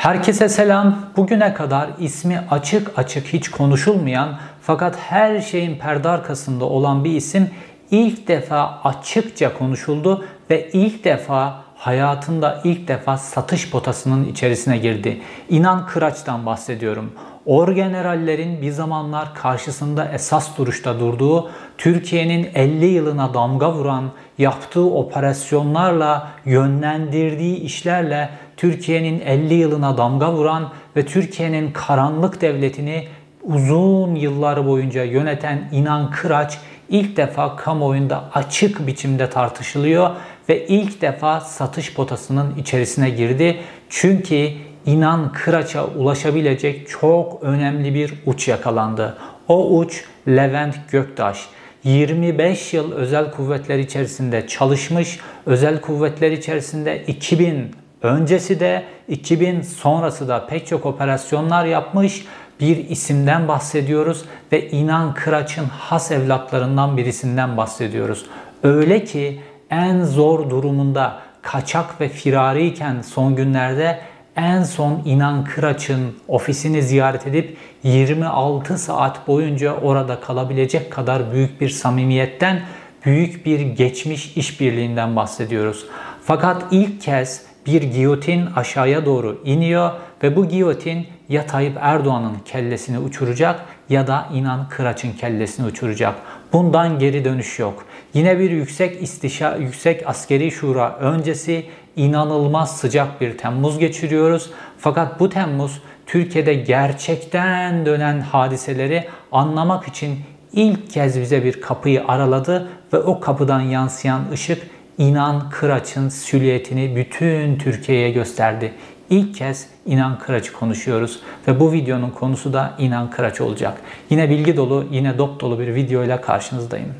Herkese selam. Bugüne kadar ismi açık açık hiç konuşulmayan fakat her şeyin perde arkasında olan bir isim ilk defa açıkça konuşuldu ve ilk defa hayatında ilk defa satış potasının içerisine girdi. İnan Kıraç'tan bahsediyorum. Orgenerallerin bir zamanlar karşısında esas duruşta durduğu, Türkiye'nin 50 yılına damga vuran, yaptığı operasyonlarla, yönlendirdiği işlerle Türkiye'nin 50 yılına damga vuran ve Türkiye'nin karanlık devletini uzun yıllar boyunca yöneten İnan Kıraç ilk defa kamuoyunda açık biçimde tartışılıyor ve ilk defa satış potasının içerisine girdi. Çünkü inan Kıraç'a ulaşabilecek çok önemli bir uç yakalandı. O uç Levent Göktaş. 25 yıl özel kuvvetler içerisinde çalışmış, özel kuvvetler içerisinde 2000 öncesi de 2000 sonrası da pek çok operasyonlar yapmış bir isimden bahsediyoruz ve İnan Kıraç'ın has evlatlarından birisinden bahsediyoruz. Öyle ki en zor durumunda kaçak ve firariyken son günlerde en son İnan Kıraç'ın ofisini ziyaret edip 26 saat boyunca orada kalabilecek kadar büyük bir samimiyetten, büyük bir geçmiş işbirliğinden bahsediyoruz. Fakat ilk kez bir giyotin aşağıya doğru iniyor ve bu giyotin ya Tayyip Erdoğan'ın kellesini uçuracak ya da İnan Kıraç'ın kellesini uçuracak. Bundan geri dönüş yok. Yine bir yüksek istişa, yüksek askeri şura öncesi inanılmaz sıcak bir Temmuz geçiriyoruz. Fakat bu Temmuz Türkiye'de gerçekten dönen hadiseleri anlamak için ilk kez bize bir kapıyı araladı ve o kapıdan yansıyan ışık İnan Kıraç'ın süliyetini bütün Türkiye'ye gösterdi. İlk kez İnan Kıraç'ı konuşuyoruz ve bu videonun konusu da İnan Kıraç olacak. Yine bilgi dolu, yine dop dolu bir videoyla karşınızdayım.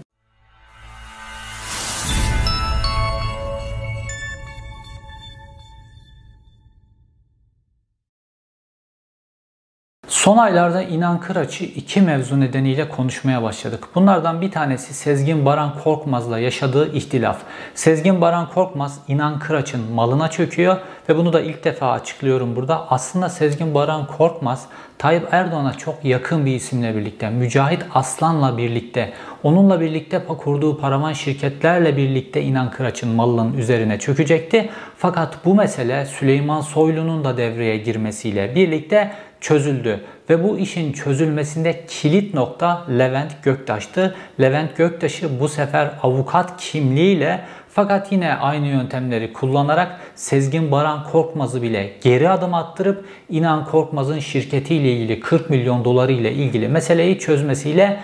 Son aylarda İnan Kıraç'ı iki mevzu nedeniyle konuşmaya başladık. Bunlardan bir tanesi Sezgin Baran Korkmaz'la yaşadığı ihtilaf. Sezgin Baran Korkmaz İnan Kıraç'ın malına çöküyor ve bunu da ilk defa açıklıyorum burada. Aslında Sezgin Baran Korkmaz Tayyip Erdoğan'a çok yakın bir isimle birlikte, Mücahit Aslan'la birlikte, onunla birlikte kurduğu paravan şirketlerle birlikte İnan Kıraç'ın malının üzerine çökecekti. Fakat bu mesele Süleyman Soylu'nun da devreye girmesiyle birlikte çözüldü ve bu işin çözülmesinde kilit nokta Levent Göktaş'tı. Levent Göktaş'ı bu sefer avukat kimliğiyle fakat yine aynı yöntemleri kullanarak Sezgin Baran Korkmaz'ı bile geri adım attırıp İnan Korkmaz'ın şirketiyle ilgili 40 milyon doları ile ilgili meseleyi çözmesiyle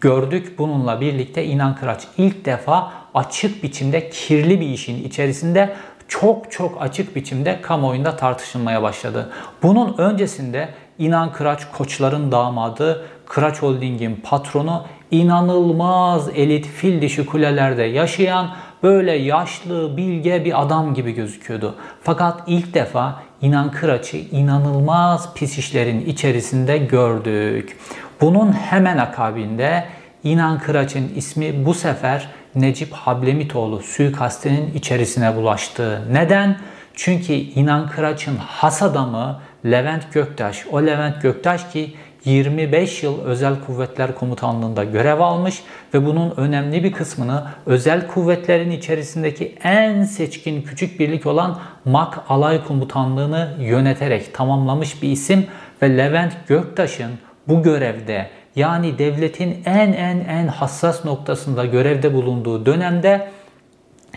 gördük. Bununla birlikte İnan Kıraç ilk defa açık biçimde kirli bir işin içerisinde çok çok açık biçimde kamuoyunda tartışılmaya başladı. Bunun öncesinde İnan Kıraç koçların damadı, Kıraç Holding'in patronu, inanılmaz elit fil dişi kulelerde yaşayan böyle yaşlı, bilge bir adam gibi gözüküyordu. Fakat ilk defa İnan Kıraç'ı inanılmaz pis işlerin içerisinde gördük. Bunun hemen akabinde İnan Kıraç'ın ismi bu sefer Necip Hablemitoğlu suikastinin içerisine bulaştı. Neden? Çünkü İnan Kıraç'ın has adamı Levent Göktaş. O Levent Göktaş ki 25 yıl Özel Kuvvetler Komutanlığı'nda görev almış ve bunun önemli bir kısmını özel kuvvetlerin içerisindeki en seçkin küçük birlik olan MAK Alay Komutanlığı'nı yöneterek tamamlamış bir isim ve Levent Göktaş'ın bu görevde yani devletin en en en hassas noktasında görevde bulunduğu dönemde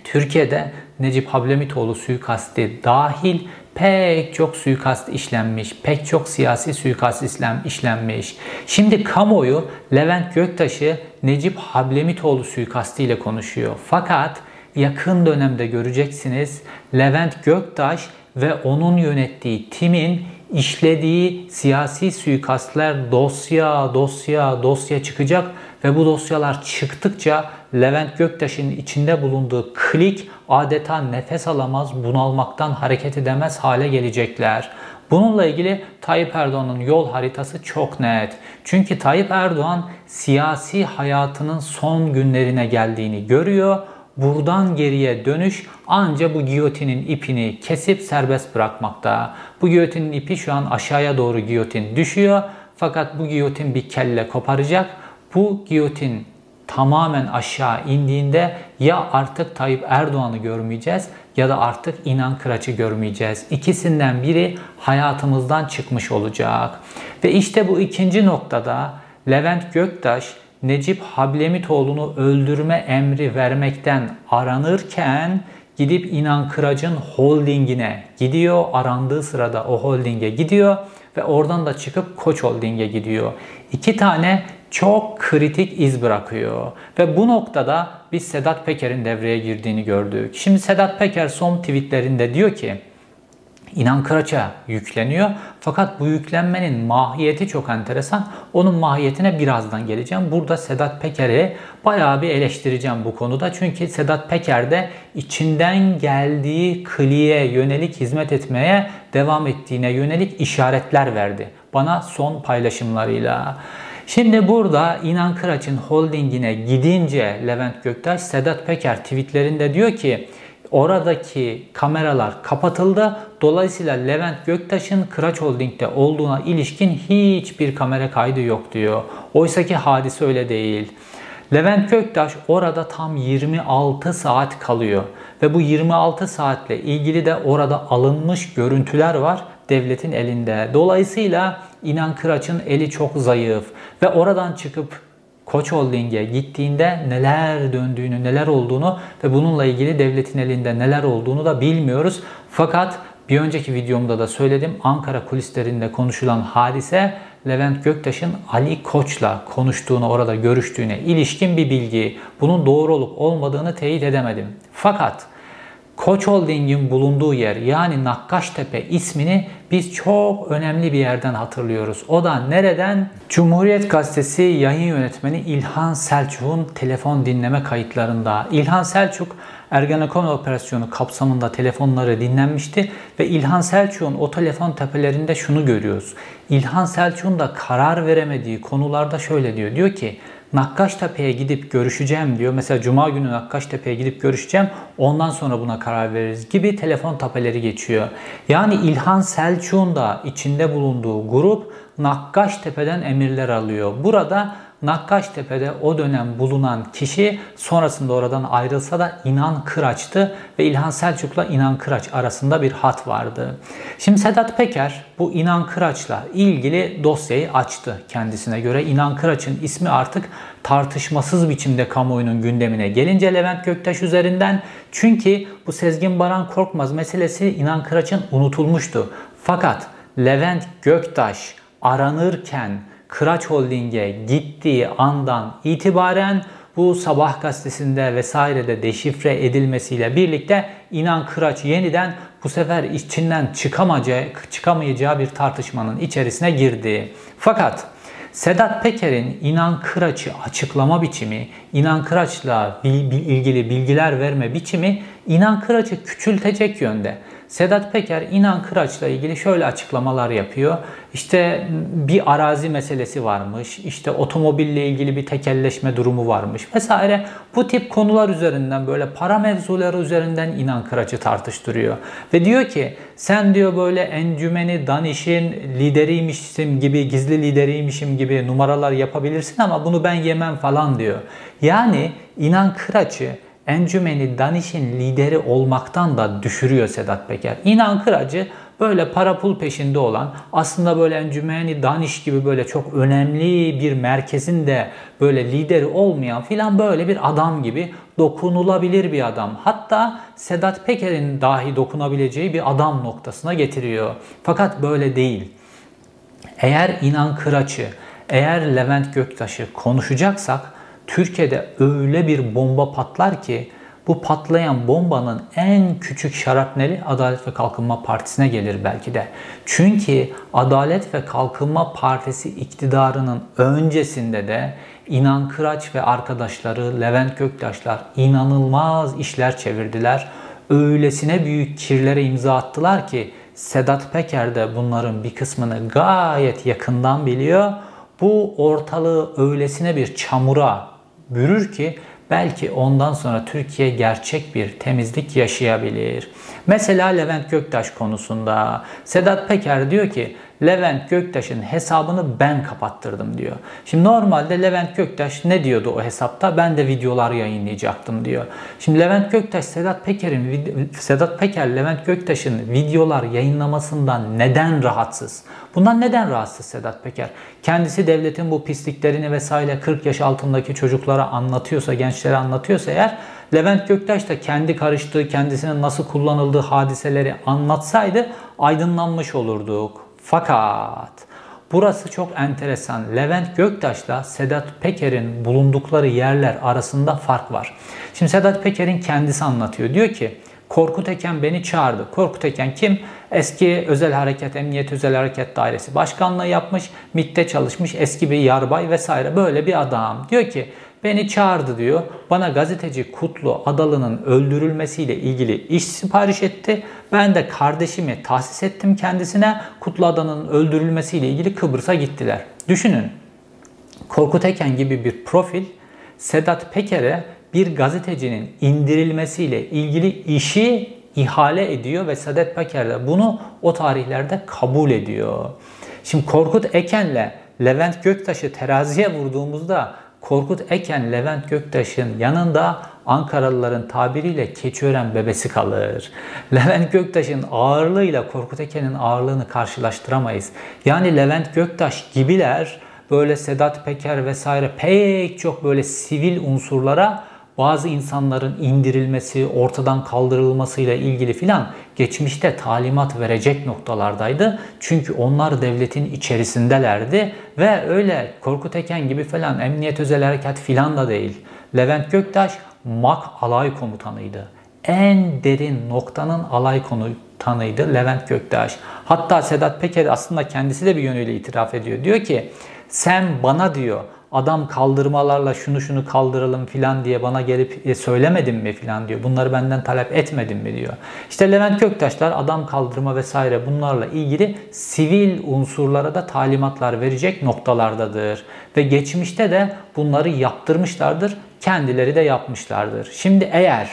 Türkiye'de Necip Hablemitoğlu suikasti dahil pek çok suikast işlenmiş, pek çok siyasi suikast işlem, işlenmiş. Şimdi kamuoyu Levent Göktaş'ı Necip Hablemitoğlu suikasti ile konuşuyor. Fakat yakın dönemde göreceksiniz Levent Göktaş ve onun yönettiği timin işlediği siyasi suikastler dosya dosya dosya çıkacak ve bu dosyalar çıktıkça Levent Göktaş'ın içinde bulunduğu klik adeta nefes alamaz, bunalmaktan hareket edemez hale gelecekler. Bununla ilgili Tayyip Erdoğan'ın yol haritası çok net. Çünkü Tayyip Erdoğan siyasi hayatının son günlerine geldiğini görüyor. Buradan geriye dönüş anca bu giyotinin ipini kesip serbest bırakmakta. Bu giyotinin ipi şu an aşağıya doğru giyotin düşüyor. Fakat bu giyotin bir kelle koparacak. Bu giyotin tamamen aşağı indiğinde ya artık Tayyip Erdoğan'ı görmeyeceğiz ya da artık İnan Kıraç'ı görmeyeceğiz. İkisinden biri hayatımızdan çıkmış olacak. Ve işte bu ikinci noktada Levent Göktaş Necip Hablemitoğlu'nu öldürme emri vermekten aranırken gidip İnan Kıraç'ın holdingine gidiyor. Arandığı sırada o holdinge gidiyor ve oradan da çıkıp Koç Holding'e gidiyor. İki tane çok kritik iz bırakıyor. Ve bu noktada biz Sedat Peker'in devreye girdiğini gördük. Şimdi Sedat Peker son tweetlerinde diyor ki İnan Kıraç'a yükleniyor. Fakat bu yüklenmenin mahiyeti çok enteresan. Onun mahiyetine birazdan geleceğim. Burada Sedat Peker'i bayağı bir eleştireceğim bu konuda. Çünkü Sedat Peker de içinden geldiği kliye yönelik hizmet etmeye devam ettiğine yönelik işaretler verdi. Bana son paylaşımlarıyla. Şimdi burada İnan Kıraç'ın holdingine gidince Levent Göktaş, Sedat Peker tweetlerinde diyor ki oradaki kameralar kapatıldı. Dolayısıyla Levent Göktaş'ın Kıraç Holding'de olduğuna ilişkin hiçbir kamera kaydı yok diyor. Oysaki hadise öyle değil. Levent Göktaş orada tam 26 saat kalıyor ve bu 26 saatle ilgili de orada alınmış görüntüler var devletin elinde. Dolayısıyla İnan Kıraç'ın eli çok zayıf ve oradan çıkıp Koç Holding'e gittiğinde neler döndüğünü, neler olduğunu ve bununla ilgili devletin elinde neler olduğunu da bilmiyoruz. Fakat bir önceki videomda da söyledim Ankara kulislerinde konuşulan hadise Levent Göktaş'ın Ali Koç'la konuştuğunu, orada görüştüğüne ilişkin bir bilgi. Bunun doğru olup olmadığını teyit edemedim. Fakat Koç Holding'in bulunduğu yer yani Nakkaştepe ismini biz çok önemli bir yerden hatırlıyoruz. O da nereden? Cumhuriyet Gazetesi yayın yönetmeni İlhan Selçuk'un telefon dinleme kayıtlarında. İlhan Selçuk Ergenekon operasyonu kapsamında telefonları dinlenmişti ve İlhan Selçuk'un o telefon tepelerinde şunu görüyoruz. İlhan Selçuk'un da karar veremediği konularda şöyle diyor. Diyor ki Nakkaştepe'ye gidip görüşeceğim diyor. Mesela Cuma günü Nakkaştepe'ye gidip görüşeceğim. Ondan sonra buna karar veririz gibi telefon tapeleri geçiyor. Yani İlhan Selçuk'un da içinde bulunduğu grup Nakkaştepe'den emirler alıyor. Burada Nakkaştepe'de o dönem bulunan kişi sonrasında oradan ayrılsa da İnan Kıraç'tı ve İlhan Selçuk'la İnan Kıraç arasında bir hat vardı. Şimdi Sedat Peker bu İnan Kıraç'la ilgili dosyayı açtı kendisine göre. İnan Kıraç'ın ismi artık tartışmasız biçimde kamuoyunun gündemine gelince Levent Göktaş üzerinden çünkü bu Sezgin Baran Korkmaz meselesi İnan Kıraç'ın unutulmuştu. Fakat Levent Göktaş aranırken Kıraç Holding'e gittiği andan itibaren bu sabah gazetesinde vesairede deşifre edilmesiyle birlikte İnan Kıraç yeniden bu sefer içinden çıkamayacağı, çıkamayacağı bir tartışmanın içerisine girdi. Fakat Sedat Peker'in İnan Kıraç'ı açıklama biçimi, İnan Kıraç'la ilgili bilgiler verme biçimi İnan Kıraç'ı küçültecek yönde. Sedat Peker İnan Kıraç'la ilgili şöyle açıklamalar yapıyor. İşte bir arazi meselesi varmış, işte otomobille ilgili bir tekelleşme durumu varmış vesaire. Bu tip konular üzerinden böyle para mevzuları üzerinden İnan Kıraç'ı tartıştırıyor. Ve diyor ki sen diyor böyle encümeni Daniş'in lideriymişim gibi, gizli lideriymişim gibi numaralar yapabilirsin ama bunu ben yemem falan diyor. Yani İnan Kıraç'ı encümeni Daniş'in lideri olmaktan da düşürüyor Sedat Peker. İnan Kıracı böyle para pul peşinde olan aslında böyle encümeni Daniş gibi böyle çok önemli bir merkezin de böyle lideri olmayan filan böyle bir adam gibi dokunulabilir bir adam. Hatta Sedat Peker'in dahi dokunabileceği bir adam noktasına getiriyor. Fakat böyle değil. Eğer İnan Kıraç'ı, eğer Levent Göktaş'ı konuşacaksak Türkiye'de öyle bir bomba patlar ki bu patlayan bombanın en küçük şarapneli Adalet ve Kalkınma Partisi'ne gelir belki de. Çünkü Adalet ve Kalkınma Partisi iktidarının öncesinde de İnan Kıraç ve arkadaşları Levent Göktaşlar inanılmaz işler çevirdiler. Öylesine büyük kirlere imza attılar ki Sedat Peker de bunların bir kısmını gayet yakından biliyor. Bu ortalığı öylesine bir çamura bürür ki belki ondan sonra Türkiye gerçek bir temizlik yaşayabilir. Mesela Levent Göktaş konusunda Sedat Peker diyor ki Levent Göktaş'ın hesabını ben kapattırdım diyor. Şimdi normalde Levent Göktaş ne diyordu o hesapta? Ben de videolar yayınlayacaktım diyor. Şimdi Levent Göktaş Sedat Peker'in Sedat Peker Levent Göktaş'ın videolar yayınlamasından neden rahatsız? Bundan neden rahatsız Sedat Peker? Kendisi devletin bu pisliklerini vesaire 40 yaş altındaki çocuklara anlatıyorsa, gençlere anlatıyorsa eğer Levent Göktaş da kendi karıştığı, kendisinin nasıl kullanıldığı hadiseleri anlatsaydı aydınlanmış olurduk. Fakat burası çok enteresan. Levent Göktaş'la Sedat Peker'in bulundukları yerler arasında fark var. Şimdi Sedat Peker'in kendisi anlatıyor. Diyor ki Korkut Eken beni çağırdı. Korkut Eken kim? Eski Özel Hareket, Emniyet Özel Hareket Dairesi başkanlığı yapmış, MİT'te çalışmış, eski bir yarbay vesaire böyle bir adam. Diyor ki Beni çağırdı diyor. Bana gazeteci Kutlu Adalı'nın öldürülmesiyle ilgili iş sipariş etti. Ben de kardeşimi tahsis ettim kendisine. Kutlu Adalı'nın öldürülmesiyle ilgili Kıbrıs'a gittiler. Düşünün. Korkut Eken gibi bir profil Sedat Peker'e bir gazetecinin indirilmesiyle ilgili işi ihale ediyor ve Sedat Peker de bunu o tarihlerde kabul ediyor. Şimdi Korkut Eken'le Levent Göktaş'ı teraziye vurduğumuzda Korkut Eken, Levent Göktaş'ın yanında Ankaralıların tabiriyle Keçiören bebesi kalır. Levent Göktaş'ın ağırlığıyla Korkut Eken'in ağırlığını karşılaştıramayız. Yani Levent Göktaş gibiler böyle Sedat Peker vesaire pek çok böyle sivil unsurlara bazı insanların indirilmesi, ortadan kaldırılmasıyla ilgili filan geçmişte talimat verecek noktalardaydı. Çünkü onlar devletin içerisindelerdi ve öyle Korkut Eken gibi falan Emniyet Özel Harekat filan da değil. Levent Göktaş MAK alay komutanıydı. En derin noktanın alay komutanıydı Levent Göktaş. Hatta Sedat Peker aslında kendisi de bir yönüyle itiraf ediyor. Diyor ki sen bana diyor adam kaldırmalarla şunu şunu kaldıralım filan diye bana gelip e, söylemedin mi filan diyor. Bunları benden talep etmedin mi diyor. İşte Levent Göktaşlar adam kaldırma vesaire bunlarla ilgili sivil unsurlara da talimatlar verecek noktalardadır. Ve geçmişte de bunları yaptırmışlardır. Kendileri de yapmışlardır. Şimdi eğer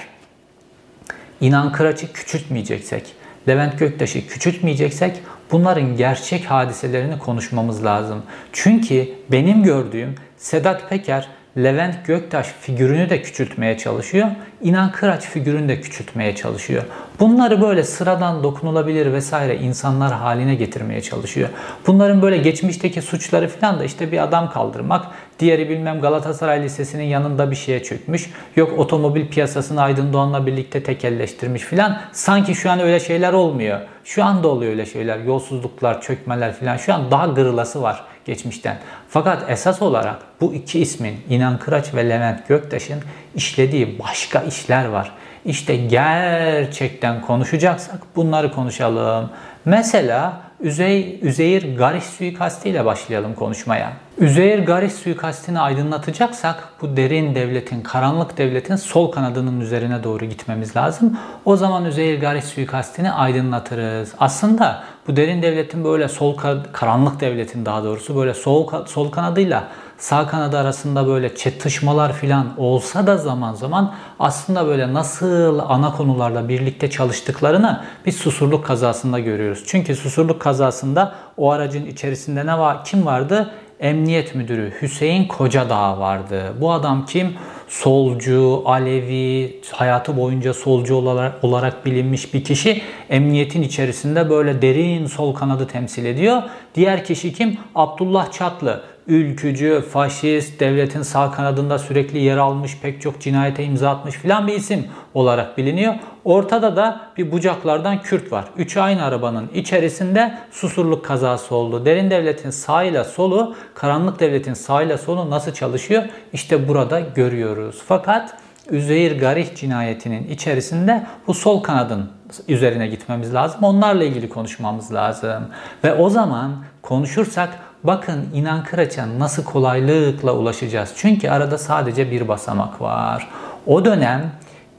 İnan Kıraç'ı küçültmeyeceksek, Levent Göktaş'ı küçültmeyeceksek bunların gerçek hadiselerini konuşmamız lazım. Çünkü benim gördüğüm Sedat Peker Levent Göktaş figürünü de küçültmeye çalışıyor. İnan Kıraç figürünü de küçültmeye çalışıyor. Bunları böyle sıradan dokunulabilir vesaire insanlar haline getirmeye çalışıyor. Bunların böyle geçmişteki suçları falan da işte bir adam kaldırmak, diğeri bilmem Galatasaray Lisesi'nin yanında bir şeye çökmüş, yok otomobil piyasasını Aydın Doğan'la birlikte tekelleştirmiş filan. Sanki şu an öyle şeyler olmuyor. Şu anda oluyor öyle şeyler. Yolsuzluklar, çökmeler filan. Şu an daha gırılası var geçmişten. Fakat esas olarak bu iki ismin İnan Kıraç ve Levent Göktaş'ın işlediği başka işler var. İşte gerçekten konuşacaksak bunları konuşalım. Mesela Üzey, Üzeyir Gariş suikasti ile başlayalım konuşmaya. Üzeyir Gariş suikastini aydınlatacaksak bu derin devletin, karanlık devletin sol kanadının üzerine doğru gitmemiz lazım. O zaman Üzeyir Gariş suikastini aydınlatırız. Aslında bu derin devletin böyle sol karanlık devletin daha doğrusu böyle sol sol kanadıyla sağ kanadı arasında böyle çatışmalar filan olsa da zaman zaman aslında böyle nasıl ana konularla birlikte çalıştıklarını bir susurluk kazasında görüyoruz. Çünkü susurluk kazasında o aracın içerisinde ne var? Kim vardı? Emniyet Müdürü Hüseyin Kocadağ vardı. Bu adam kim? Solcu, Alevi, hayatı boyunca solcu olarak, olarak bilinmiş bir kişi emniyetin içerisinde böyle derin sol kanadı temsil ediyor. Diğer kişi kim? Abdullah Çatlı ülkücü, faşist, devletin sağ kanadında sürekli yer almış, pek çok cinayete imza atmış filan bir isim olarak biliniyor. Ortada da bir bucaklardan Kürt var. Üç aynı arabanın içerisinde susurluk kazası oldu. Derin devletin sağ ile solu, karanlık devletin sağ ile solu nasıl çalışıyor? İşte burada görüyoruz. Fakat Üzeyir Garih cinayetinin içerisinde bu sol kanadın üzerine gitmemiz lazım. Onlarla ilgili konuşmamız lazım. Ve o zaman konuşursak Bakın inan Kıraç'a nasıl kolaylıkla ulaşacağız. Çünkü arada sadece bir basamak var. O dönem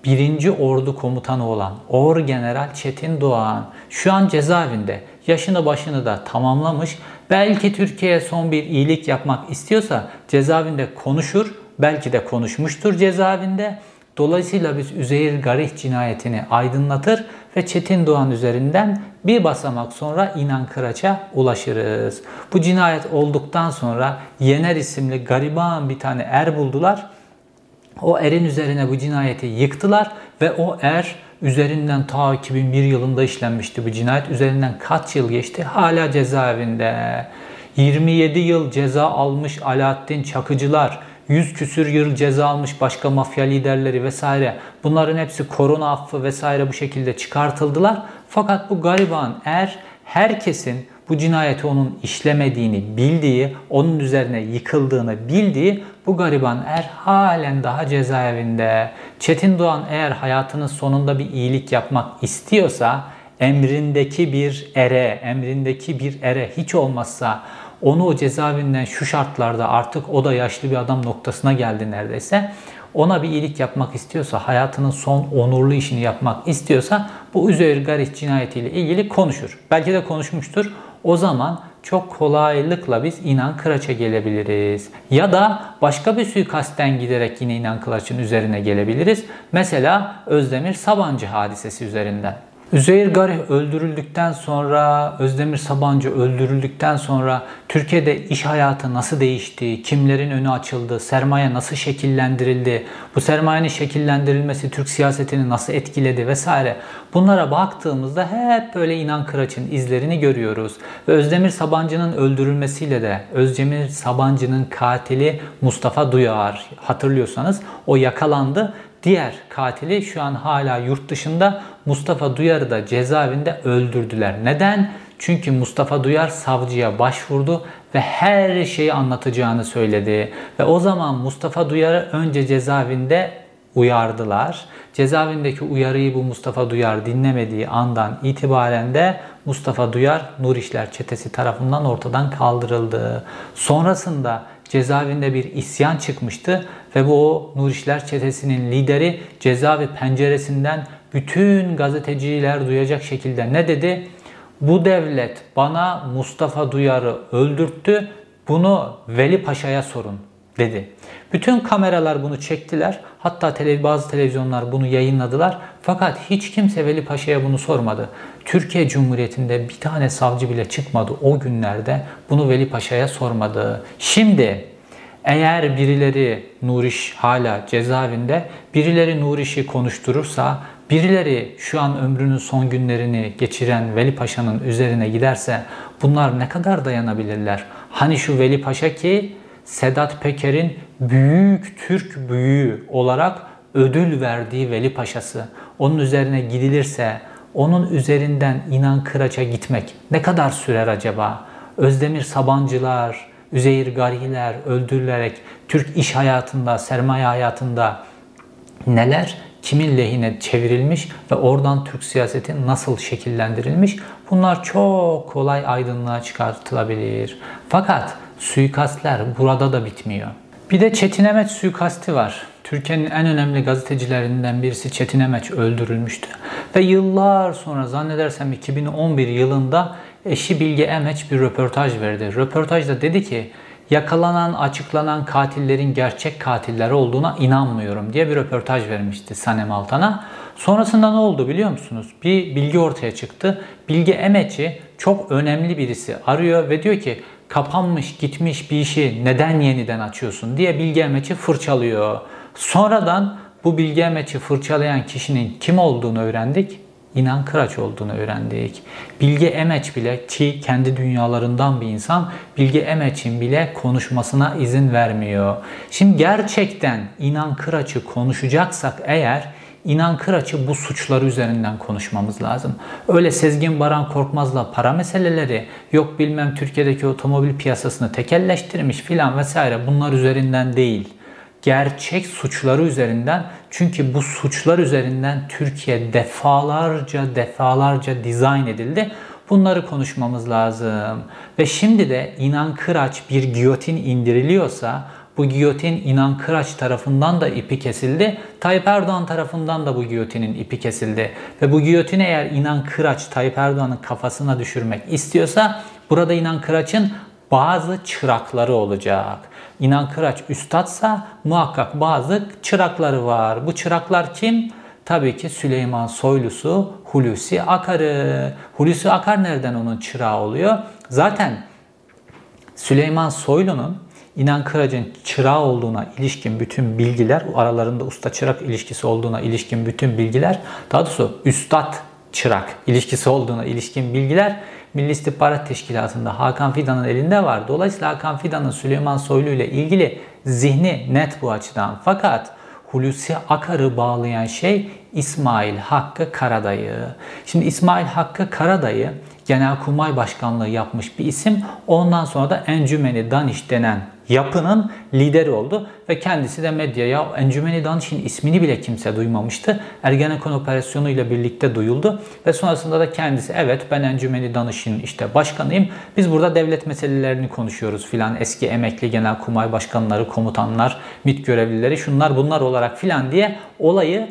birinci ordu komutanı olan Or General Çetin Doğan şu an cezaevinde. Yaşını başını da tamamlamış. Belki Türkiye'ye son bir iyilik yapmak istiyorsa cezaevinde konuşur belki de konuşmuştur cezaevinde. Dolayısıyla biz Üzeyir Garih cinayetini aydınlatır ve Çetin Doğan üzerinden bir basamak sonra İnan Kıraç'a ulaşırız. Bu cinayet olduktan sonra Yener isimli gariban bir tane er buldular. O erin üzerine bu cinayeti yıktılar ve o er üzerinden ta 2001 yılında işlenmişti bu cinayet. Üzerinden kaç yıl geçti? Hala cezaevinde. 27 yıl ceza almış Alaaddin Çakıcılar, 100 küsür yıl ceza almış başka mafya liderleri vesaire. Bunların hepsi korona affı vesaire bu şekilde çıkartıldılar. Fakat bu gariban er herkesin bu cinayeti onun işlemediğini bildiği, onun üzerine yıkıldığını bildiği bu gariban er halen daha cezaevinde. Çetin Doğan eğer hayatının sonunda bir iyilik yapmak istiyorsa emrindeki bir ere, emrindeki bir ere hiç olmazsa onu o cezaevinden şu şartlarda artık o da yaşlı bir adam noktasına geldi neredeyse. Ona bir iyilik yapmak istiyorsa, hayatının son onurlu işini yapmak istiyorsa bu Üzeyir Garip cinayetiyle ilgili konuşur. Belki de konuşmuştur. O zaman çok kolaylıkla biz İnan Kıraç'a gelebiliriz. Ya da başka bir suikastten giderek yine İnan Kıraç'ın üzerine gelebiliriz. Mesela Özdemir Sabancı hadisesi üzerinden. Üzeyir Garih öldürüldükten sonra, Özdemir Sabancı öldürüldükten sonra Türkiye'de iş hayatı nasıl değişti, kimlerin önü açıldı, sermaye nasıl şekillendirildi, bu sermayenin şekillendirilmesi Türk siyasetini nasıl etkiledi vesaire. Bunlara baktığımızda hep böyle inan kıraçın izlerini görüyoruz. Ve Özdemir Sabancı'nın öldürülmesiyle de Özdemir Sabancı'nın katili Mustafa Duyar hatırlıyorsanız o yakalandı Diğer katili şu an hala yurt dışında Mustafa Duyar'ı da cezaevinde öldürdüler. Neden? Çünkü Mustafa Duyar savcıya başvurdu ve her şeyi anlatacağını söyledi. Ve o zaman Mustafa Duyar'ı önce cezaevinde uyardılar. Cezaevindeki uyarıyı bu Mustafa Duyar dinlemediği andan itibaren de Mustafa Duyar Nur İşler çetesi tarafından ortadan kaldırıldı. Sonrasında cezaevinde bir isyan çıkmıştı ve bu o Nur İşler çetesinin lideri cezaevi penceresinden bütün gazeteciler duyacak şekilde ne dedi? Bu devlet bana Mustafa Duyar'ı öldürttü. Bunu Veli Paşa'ya sorun dedi. Bütün kameralar bunu çektiler. Hatta bazı televizyonlar bunu yayınladılar. Fakat hiç kimse Veli Paşa'ya bunu sormadı. Türkiye Cumhuriyeti'nde bir tane savcı bile çıkmadı o günlerde. Bunu Veli Paşa'ya sormadı. Şimdi eğer birileri Nuriş hala cezaevinde, birileri Nuriş'i konuşturursa, birileri şu an ömrünün son günlerini geçiren Veli Paşa'nın üzerine giderse bunlar ne kadar dayanabilirler? Hani şu Veli Paşa ki Sedat Peker'in büyük Türk büyüğü olarak ödül verdiği Veli Paşa'sı. Onun üzerine gidilirse onun üzerinden inan Kıraç'a gitmek ne kadar sürer acaba? Özdemir Sabancılar, Üzeyir Gariler öldürülerek Türk iş hayatında, sermaye hayatında neler kimin lehine çevrilmiş ve oradan Türk siyaseti nasıl şekillendirilmiş bunlar çok kolay aydınlığa çıkartılabilir. Fakat suikastler burada da bitmiyor. Bir de Çetin Emeç suikasti var. Türkiye'nin en önemli gazetecilerinden birisi Çetin Emeç öldürülmüştü. Ve yıllar sonra zannedersem 2011 yılında eşi Bilge Emeç bir röportaj verdi. Röportajda dedi ki yakalanan, açıklanan katillerin gerçek katiller olduğuna inanmıyorum diye bir röportaj vermişti Sanem Altan'a. Sonrasında ne oldu biliyor musunuz? Bir bilgi ortaya çıktı. Bilge Emeç'i çok önemli birisi arıyor ve diyor ki kapanmış gitmiş bir işi neden yeniden açıyorsun diye Bilge Emeç'i fırçalıyor. Sonradan bu Bilge Emeç'i fırçalayan kişinin kim olduğunu öğrendik. İnan Kıraç olduğunu öğrendik. Bilge Emeç bile ki kendi dünyalarından bir insan Bilge Emeç'in bile konuşmasına izin vermiyor. Şimdi gerçekten İnan Kıraç'ı konuşacaksak eğer İnan Kıraç'ı bu suçları üzerinden konuşmamız lazım. Öyle Sezgin Baran Korkmaz'la para meseleleri, yok bilmem Türkiye'deki otomobil piyasasını tekelleştirmiş filan vesaire bunlar üzerinden değil gerçek suçları üzerinden çünkü bu suçlar üzerinden Türkiye defalarca defalarca dizayn edildi. Bunları konuşmamız lazım. Ve şimdi de İnan Kıraç bir giyotin indiriliyorsa bu giyotin İnan Kıraç tarafından da ipi kesildi. Tayyip Erdoğan tarafından da bu giyotinin ipi kesildi. Ve bu giyotini eğer İnan Kıraç Tayyip Erdoğan'ın kafasına düşürmek istiyorsa burada İnan Kıraç'ın bazı çırakları olacak. İnan Kıraç üstadsa muhakkak bazı çırakları var. Bu çıraklar kim? Tabii ki Süleyman Soylusu Hulusi Akar'ı. Hulusi Akar nereden onun çırağı oluyor? Zaten Süleyman Soylu'nun İnan Kıraç'ın çırağı olduğuna ilişkin bütün bilgiler, aralarında usta çırak ilişkisi olduğuna ilişkin bütün bilgiler, daha doğrusu üstad çırak ilişkisi olduğuna ilişkin bilgiler Milli İstihbarat Teşkilatı'nda Hakan Fidan'ın elinde var. Dolayısıyla Hakan Fidan'ın Süleyman Soylu ile ilgili zihni net bu açıdan. Fakat Hulusi Akar'ı bağlayan şey İsmail Hakkı Karadayı. Şimdi İsmail Hakkı Karadayı Genelkurmay Başkanlığı yapmış bir isim. Ondan sonra da Encümeni Daniş denen yapının lideri oldu ve kendisi de medyaya Encümeni Danış'ın ismini bile kimse duymamıştı. Ergenekon operasyonu ile birlikte duyuldu ve sonrasında da kendisi evet ben Encümeni Danış'ın işte başkanıyım. Biz burada devlet meselelerini konuşuyoruz filan eski emekli genelkurmay başkanları, komutanlar, MİT görevlileri şunlar bunlar olarak filan diye olayı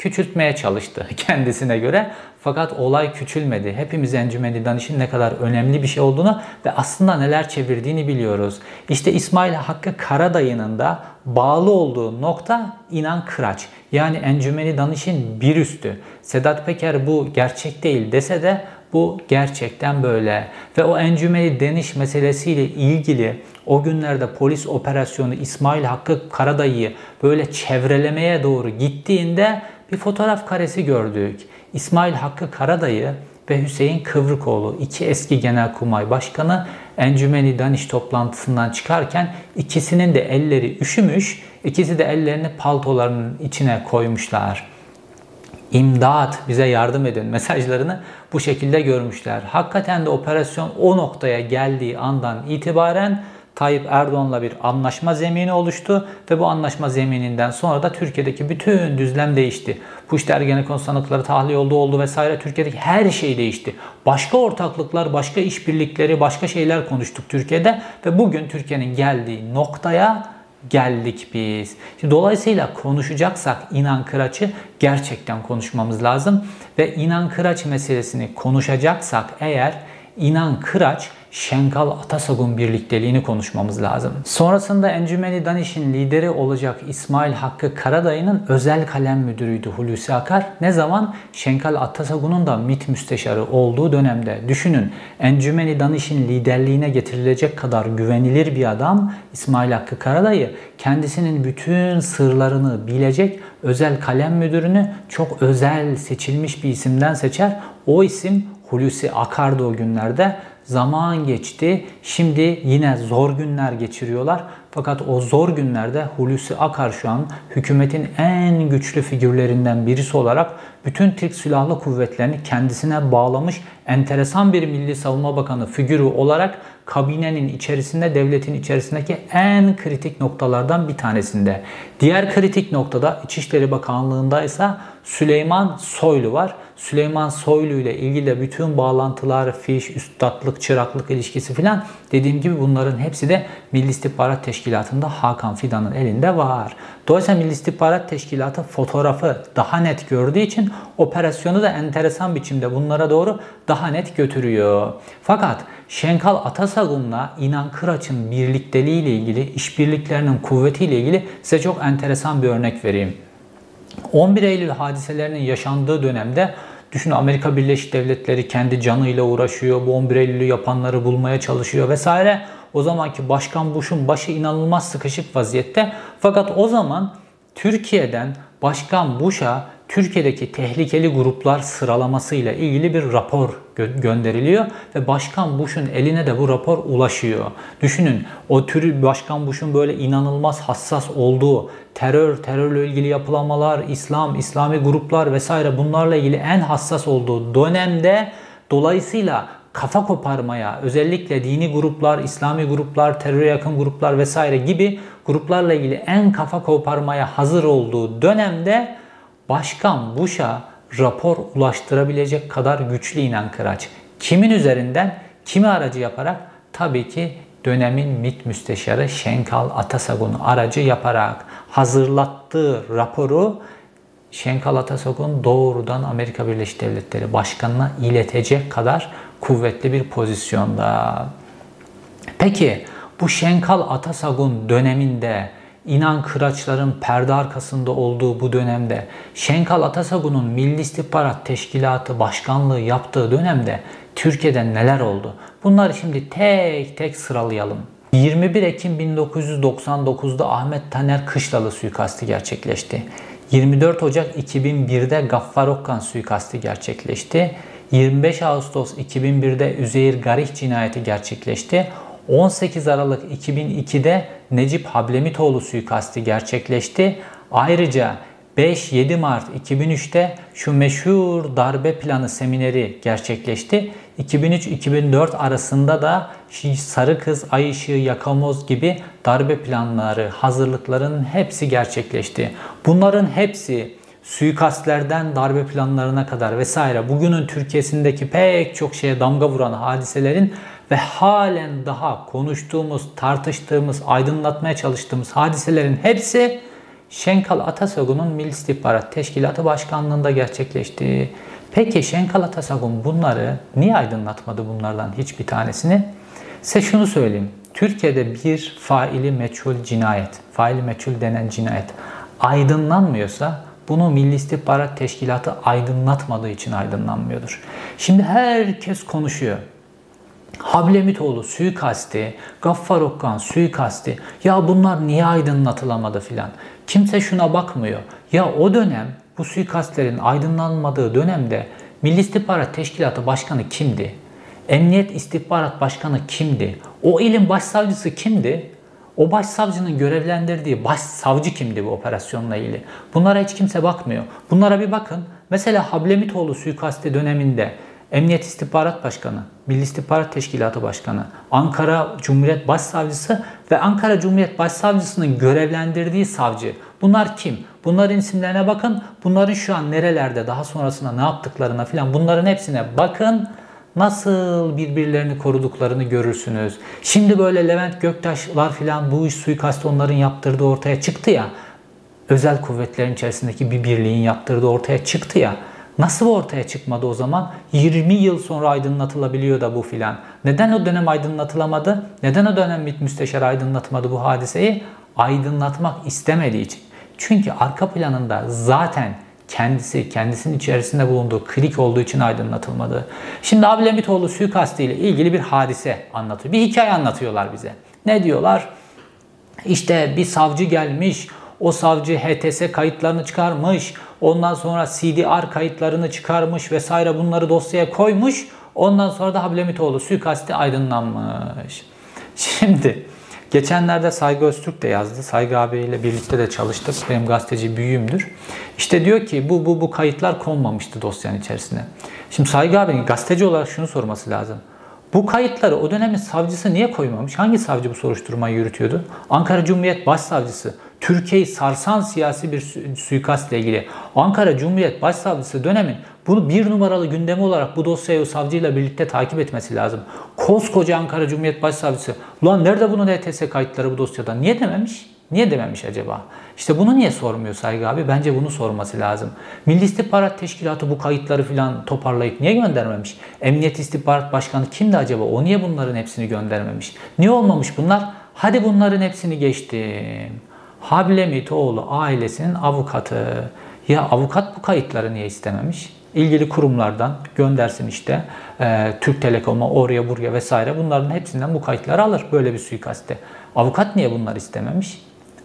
küçültmeye çalıştı kendisine göre. Fakat olay küçülmedi. Hepimiz encümeni danışın ne kadar önemli bir şey olduğunu ve aslında neler çevirdiğini biliyoruz. İşte İsmail Hakkı Karadayı'nın da bağlı olduğu nokta inan kıraç. Yani encümeni danışın bir üstü. Sedat Peker bu gerçek değil dese de bu gerçekten böyle. Ve o encümeni deniş meselesiyle ilgili o günlerde polis operasyonu İsmail Hakkı Karadayı'yı böyle çevrelemeye doğru gittiğinde bir fotoğraf karesi gördük. İsmail Hakkı Karadayı ve Hüseyin Kıvrıkoğlu iki eski genelkurmay başkanı Encümeni Daniş toplantısından çıkarken ikisinin de elleri üşümüş, ikisi de ellerini paltolarının içine koymuşlar. İmdat bize yardım edin mesajlarını bu şekilde görmüşler. Hakikaten de operasyon o noktaya geldiği andan itibaren Tayyip Erdoğan'la bir anlaşma zemini oluştu ve bu anlaşma zemininden sonra da Türkiye'deki bütün düzlem değişti. Bu işte Ergenekon sanıkları tahliye oldu oldu vesaire Türkiye'deki her şey değişti. Başka ortaklıklar, başka işbirlikleri, başka şeyler konuştuk Türkiye'de ve bugün Türkiye'nin geldiği noktaya geldik biz. Şimdi dolayısıyla konuşacaksak inan kıraçı gerçekten konuşmamız lazım ve inan kıraç meselesini konuşacaksak eğer inan kıraç Şenkal Atasagun birlikteliğini konuşmamız lazım. Sonrasında Encümeni Daniş'in lideri olacak İsmail Hakkı Karadayı'nın özel kalem müdürüydü Hulusi Akar. Ne zaman? Şenkal Atasagun'un da MİT müsteşarı olduğu dönemde. Düşünün Encümeni Daniş'in liderliğine getirilecek kadar güvenilir bir adam İsmail Hakkı Karadayı kendisinin bütün sırlarını bilecek özel kalem müdürünü çok özel seçilmiş bir isimden seçer. O isim Hulusi Akar'dı o günlerde. Zaman geçti. Şimdi yine zor günler geçiriyorlar. Fakat o zor günlerde Hulusi Akar şu an hükümetin en güçlü figürlerinden birisi olarak bütün Türk Silahlı Kuvvetleri'ni kendisine bağlamış enteresan bir Milli Savunma Bakanı figürü olarak kabinenin içerisinde, devletin içerisindeki en kritik noktalardan bir tanesinde. Diğer kritik noktada İçişleri Bakanlığı'nda ise Süleyman Soylu var. Süleyman Soylu ile ilgili bütün bağlantılar, fiş, üstadlık, çıraklık ilişkisi filan dediğim gibi bunların hepsi de Milli İstihbarat Teşkilatı'nda Hakan Fidan'ın elinde var. Dolayısıyla Milli İstihbarat Teşkilatı fotoğrafı daha net gördüğü için operasyonu da enteresan biçimde bunlara doğru daha net götürüyor. Fakat Şenkal Atasagun'la İnan Kıraç'ın birlikteliği ile ilgili, işbirliklerinin kuvvetiyle ilgili size çok enteresan bir örnek vereyim. 11 Eylül hadiselerinin yaşandığı dönemde Düşün Amerika Birleşik Devletleri kendi canıyla uğraşıyor. Bu 11 Eylül'ü yapanları bulmaya çalışıyor vesaire. O zamanki Başkan Bush'un başı inanılmaz sıkışık vaziyette. Fakat o zaman Türkiye'den Başkan Bush'a Türkiye'deki tehlikeli gruplar sıralamasıyla ilgili bir rapor gö- gönderiliyor ve Başkan Bush'un eline de bu rapor ulaşıyor. Düşünün o tür Başkan Bush'un böyle inanılmaz hassas olduğu terör, terörle ilgili yapılamalar, İslam, İslami gruplar vesaire bunlarla ilgili en hassas olduğu dönemde dolayısıyla kafa koparmaya, özellikle dini gruplar, İslami gruplar, teröre yakın gruplar vesaire gibi gruplarla ilgili en kafa koparmaya hazır olduğu dönemde Başkan Bush'a rapor ulaştırabilecek kadar güçlü inen Kıraç. Kimin üzerinden, kimi aracı yaparak? Tabii ki dönemin MİT müsteşarı Şenkal Atasagun aracı yaparak hazırlattığı raporu Şenkal Atasagun doğrudan Amerika Birleşik Devletleri Başkanı'na iletecek kadar kuvvetli bir pozisyonda. Peki Bu Şenkal Atasagun döneminde İnan Kıraçların perde arkasında olduğu bu dönemde Şenkal Atasagun'un Milli İstihbarat Teşkilatı başkanlığı yaptığı dönemde Türkiye'de neler oldu? Bunları şimdi tek tek sıralayalım. 21 Ekim 1999'da Ahmet Taner Kışlalı suikasti gerçekleşti. 24 Ocak 2001'de Gaffar Okkan suikasti gerçekleşti. 25 Ağustos 2001'de Üzeyir Garih cinayeti gerçekleşti. 18 Aralık 2002'de Necip Hablemitoğlu suikasti gerçekleşti. Ayrıca 5-7 Mart 2003'te şu meşhur darbe planı semineri gerçekleşti. 2003-2004 arasında da Sarı Kız, Ay Işığı, Yakamoz gibi darbe planları, hazırlıkların hepsi gerçekleşti. Bunların hepsi suikastlerden darbe planlarına kadar vesaire bugünün Türkiye'sindeki pek çok şeye damga vuran hadiselerin ve halen daha konuştuğumuz, tartıştığımız, aydınlatmaya çalıştığımız hadiselerin hepsi Şenkal Atasagun'un Milli İstihbarat Teşkilatı Başkanlığı'nda gerçekleşti. Peki Şenkal Atasagun bunları niye aydınlatmadı bunlardan hiçbir tanesini? Size şunu söyleyeyim. Türkiye'de bir faili meçhul cinayet, faili meçhul denen cinayet aydınlanmıyorsa bunu Milli İstihbarat Teşkilatı aydınlatmadığı için aydınlanmıyordur. Şimdi herkes konuşuyor. Hablemitoğlu suikasti, Gaffar Okkan suikasti. Ya bunlar niye aydınlatılamadı filan. Kimse şuna bakmıyor. Ya o dönem bu suikastlerin aydınlanmadığı dönemde Milli İstihbarat Teşkilatı Başkanı kimdi? Emniyet İstihbarat Başkanı kimdi? O ilin başsavcısı kimdi? O başsavcının görevlendirdiği başsavcı kimdi bu operasyonla ilgili? Bunlara hiç kimse bakmıyor. Bunlara bir bakın. Mesela Hablemitoğlu suikasti döneminde Emniyet İstihbarat Başkanı, Milli İstihbarat Teşkilatı Başkanı, Ankara Cumhuriyet Başsavcısı ve Ankara Cumhuriyet Başsavcısının görevlendirdiği savcı. Bunlar kim? Bunların isimlerine bakın. Bunların şu an nerelerde, daha sonrasında ne yaptıklarına filan bunların hepsine bakın. Nasıl birbirlerini koruduklarını görürsünüz. Şimdi böyle Levent Göktaşlar filan bu iş suikastı onların yaptırdığı ortaya çıktı ya. Özel kuvvetlerin içerisindeki bir birliğin yaptırdığı ortaya çıktı ya. Nasıl ortaya çıkmadı o zaman? 20 yıl sonra aydınlatılabiliyor da bu filan. Neden o dönem aydınlatılamadı? Neden o dönem MİT müsteşar aydınlatmadı bu hadiseyi? Aydınlatmak istemediği için. Çünkü arka planında zaten kendisi, kendisinin içerisinde bulunduğu klik olduğu için aydınlatılmadı. Şimdi Ablemitoğlu suikastı ile ilgili bir hadise anlatıyor. Bir hikaye anlatıyorlar bize. Ne diyorlar? İşte bir savcı gelmiş, o savcı HTS kayıtlarını çıkarmış, ondan sonra CDR kayıtlarını çıkarmış vesaire bunları dosyaya koymuş. Ondan sonra da Hablemitoğlu suikasti aydınlanmış. Şimdi Geçenlerde Saygı Öztürk de yazdı. Saygı abiyle birlikte de çalıştık. Benim gazeteci büyüğümdür. İşte diyor ki bu bu bu kayıtlar konmamıştı dosyanın içerisine. Şimdi Saygı abinin gazeteci olarak şunu sorması lazım. Bu kayıtları o dönemin savcısı niye koymamış? Hangi savcı bu soruşturmayı yürütüyordu? Ankara Cumhuriyet Başsavcısı. Türkiye'yi sarsan siyasi bir suikastla ilgili Ankara Cumhuriyet Başsavcısı dönemin bunu bir numaralı gündemi olarak bu dosyayı o savcıyla birlikte takip etmesi lazım. Koskoca Ankara Cumhuriyet Başsavcısı. Ulan nerede bunun ETS kayıtları bu dosyada? Niye dememiş? Niye dememiş acaba? İşte bunu niye sormuyor Saygı abi? Bence bunu sorması lazım. Milli İstihbarat Teşkilatı bu kayıtları filan toparlayıp niye göndermemiş? Emniyet İstihbarat Başkanı kimdi acaba? O niye bunların hepsini göndermemiş? Niye olmamış bunlar? Hadi bunların hepsini geçtim. Hablemitoğlu ailesinin avukatı. Ya avukat bu kayıtları niye istememiş? ilgili kurumlardan göndersin işte e, Türk Telekom'a oraya buraya vesaire bunların hepsinden bu kayıtları alır böyle bir suikaste. Avukat niye bunları istememiş?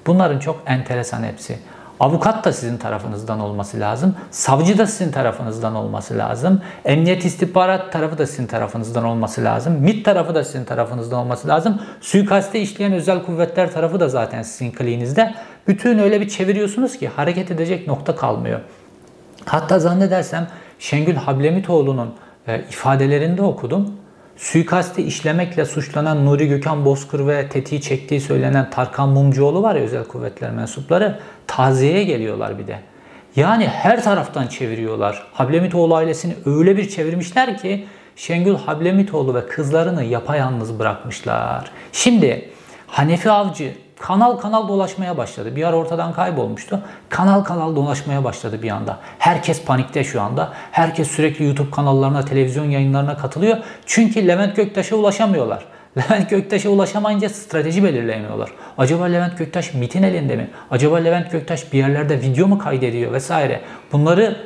Bunların çok enteresan hepsi. Avukat da sizin tarafınızdan olması lazım. Savcı da sizin tarafınızdan olması lazım. Emniyet istihbarat tarafı da sizin tarafınızdan olması lazım. MİT tarafı da sizin tarafınızdan olması lazım. Suikaste işleyen özel kuvvetler tarafı da zaten sizin kliğinizde. Bütün öyle bir çeviriyorsunuz ki hareket edecek nokta kalmıyor. Hatta zannedersem Şengül Hablemitoğlu'nun e, ifadelerinde okudum. Suikasti işlemekle suçlanan Nuri Gökhan Bozkır ve tetiği çektiği söylenen Tarkan Mumcuoğlu var ya özel kuvvetler mensupları taziyeye geliyorlar bir de. Yani her taraftan çeviriyorlar. Hablemitoğlu ailesini öyle bir çevirmişler ki Şengül Hablemitoğlu ve kızlarını yapayalnız bırakmışlar. Şimdi Hanefi Avcı kanal kanal dolaşmaya başladı. Bir ara ortadan kaybolmuştu. Kanal kanal dolaşmaya başladı bir anda. Herkes panikte şu anda. Herkes sürekli YouTube kanallarına, televizyon yayınlarına katılıyor. Çünkü Levent Göktaş'a ulaşamıyorlar. Levent Göktaş'a ulaşamayınca strateji belirleyemiyorlar. Acaba Levent Göktaş MIT'in elinde mi? Acaba Levent Göktaş bir yerlerde video mu kaydediyor vesaire? Bunları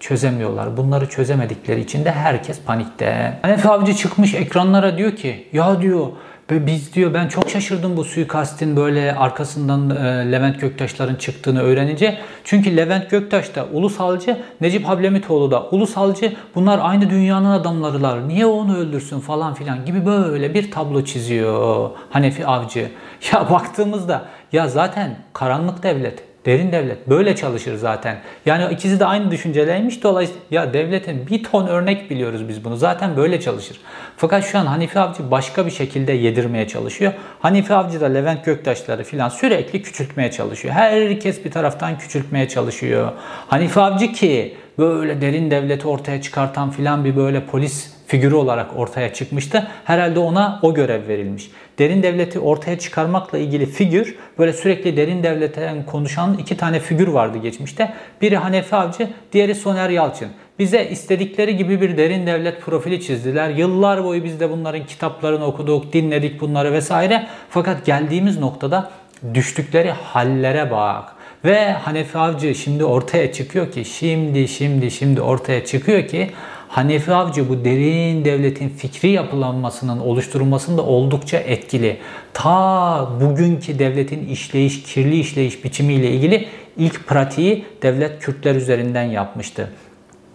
çözemiyorlar. Bunları çözemedikleri için de herkes panikte. Hanefi Avcı çıkmış ekranlara diyor ki ya diyor ve biz diyor ben çok şaşırdım bu suikastin böyle arkasından e, Levent Göktaşların çıktığını öğrenince. Çünkü Levent Göktaş da ulusalcı, Necip Hablemitoğlu da ulusalcı. Bunlar aynı dünyanın adamlarılar. Niye onu öldürsün falan filan gibi böyle bir tablo çiziyor Hanefi Avcı. Ya baktığımızda ya zaten karanlık devlet Derin devlet böyle çalışır zaten. Yani ikisi de aynı düşünceleymiş. Dolayısıyla ya devletin bir ton örnek biliyoruz biz bunu. Zaten böyle çalışır. Fakat şu an Hanifi Avcı başka bir şekilde yedirmeye çalışıyor. Hanifi Avcı da Levent Göktaşları filan sürekli küçültmeye çalışıyor. Herkes bir taraftan küçültmeye çalışıyor. Hanifi Avcı ki böyle derin devleti ortaya çıkartan filan bir böyle polis figürü olarak ortaya çıkmıştı. Herhalde ona o görev verilmiş. Derin devleti ortaya çıkarmakla ilgili figür böyle sürekli derin devletten konuşan iki tane figür vardı geçmişte. Biri Hanefi Avcı, diğeri Soner Yalçın. Bize istedikleri gibi bir derin devlet profili çizdiler. Yıllar boyu biz de bunların kitaplarını okuduk, dinledik bunları vesaire. Fakat geldiğimiz noktada düştükleri hallere bak. Ve Hanefi Avcı şimdi ortaya çıkıyor ki, şimdi şimdi şimdi ortaya çıkıyor ki Hanefi Avcı bu derin devletin fikri yapılanmasının oluşturulmasında oldukça etkili. Ta bugünkü devletin işleyiş, kirli işleyiş biçimiyle ilgili ilk pratiği devlet Kürtler üzerinden yapmıştı.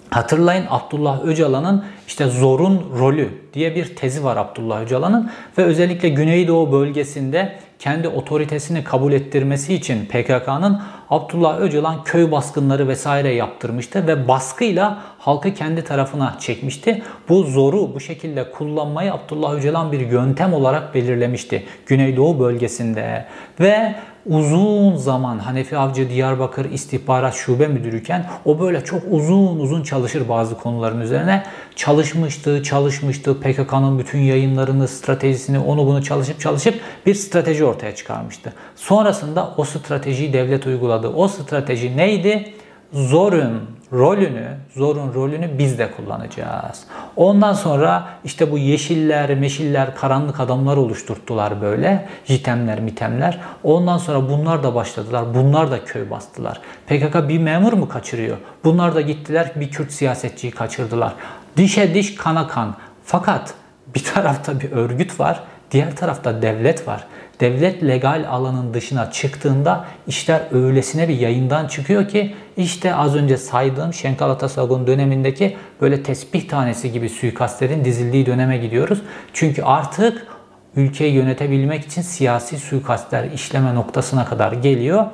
Hatırlayın Abdullah Öcalan'ın işte zorun rolü diye bir tezi var Abdullah Öcalan'ın ve özellikle Güneydoğu bölgesinde kendi otoritesini kabul ettirmesi için PKK'nın Abdullah Öcalan köy baskınları vesaire yaptırmıştı ve baskıyla halkı kendi tarafına çekmişti. Bu zoru bu şekilde kullanmayı Abdullah Öcalan bir yöntem olarak belirlemişti Güneydoğu bölgesinde ve uzun zaman Hanefi Avcı Diyarbakır İstihbarat Şube Müdürüyken o böyle çok uzun uzun çalışır bazı konuların üzerine. Çalışmıştı, çalışmıştı. PKK'nın bütün yayınlarını, stratejisini, onu bunu çalışıp çalışıp bir strateji ortaya çıkarmıştı. Sonrasında o stratejiyi devlet uyguladı. O strateji neydi? Zorun rolünü, zorun rolünü biz de kullanacağız. Ondan sonra işte bu yeşiller, meşiller, karanlık adamlar oluşturttular böyle. Jitemler, mitemler. Ondan sonra bunlar da başladılar. Bunlar da köy bastılar. PKK bir memur mu kaçırıyor? Bunlar da gittiler bir Kürt siyasetçiyi kaçırdılar. Dişe diş, kana kan. Fakat bir tarafta bir örgüt var, diğer tarafta devlet var devlet legal alanın dışına çıktığında işler öylesine bir yayından çıkıyor ki işte az önce saydığım Şenkal Atasagun dönemindeki böyle tesbih tanesi gibi suikastlerin dizildiği döneme gidiyoruz. Çünkü artık ülkeyi yönetebilmek için siyasi suikastler işleme noktasına kadar geliyor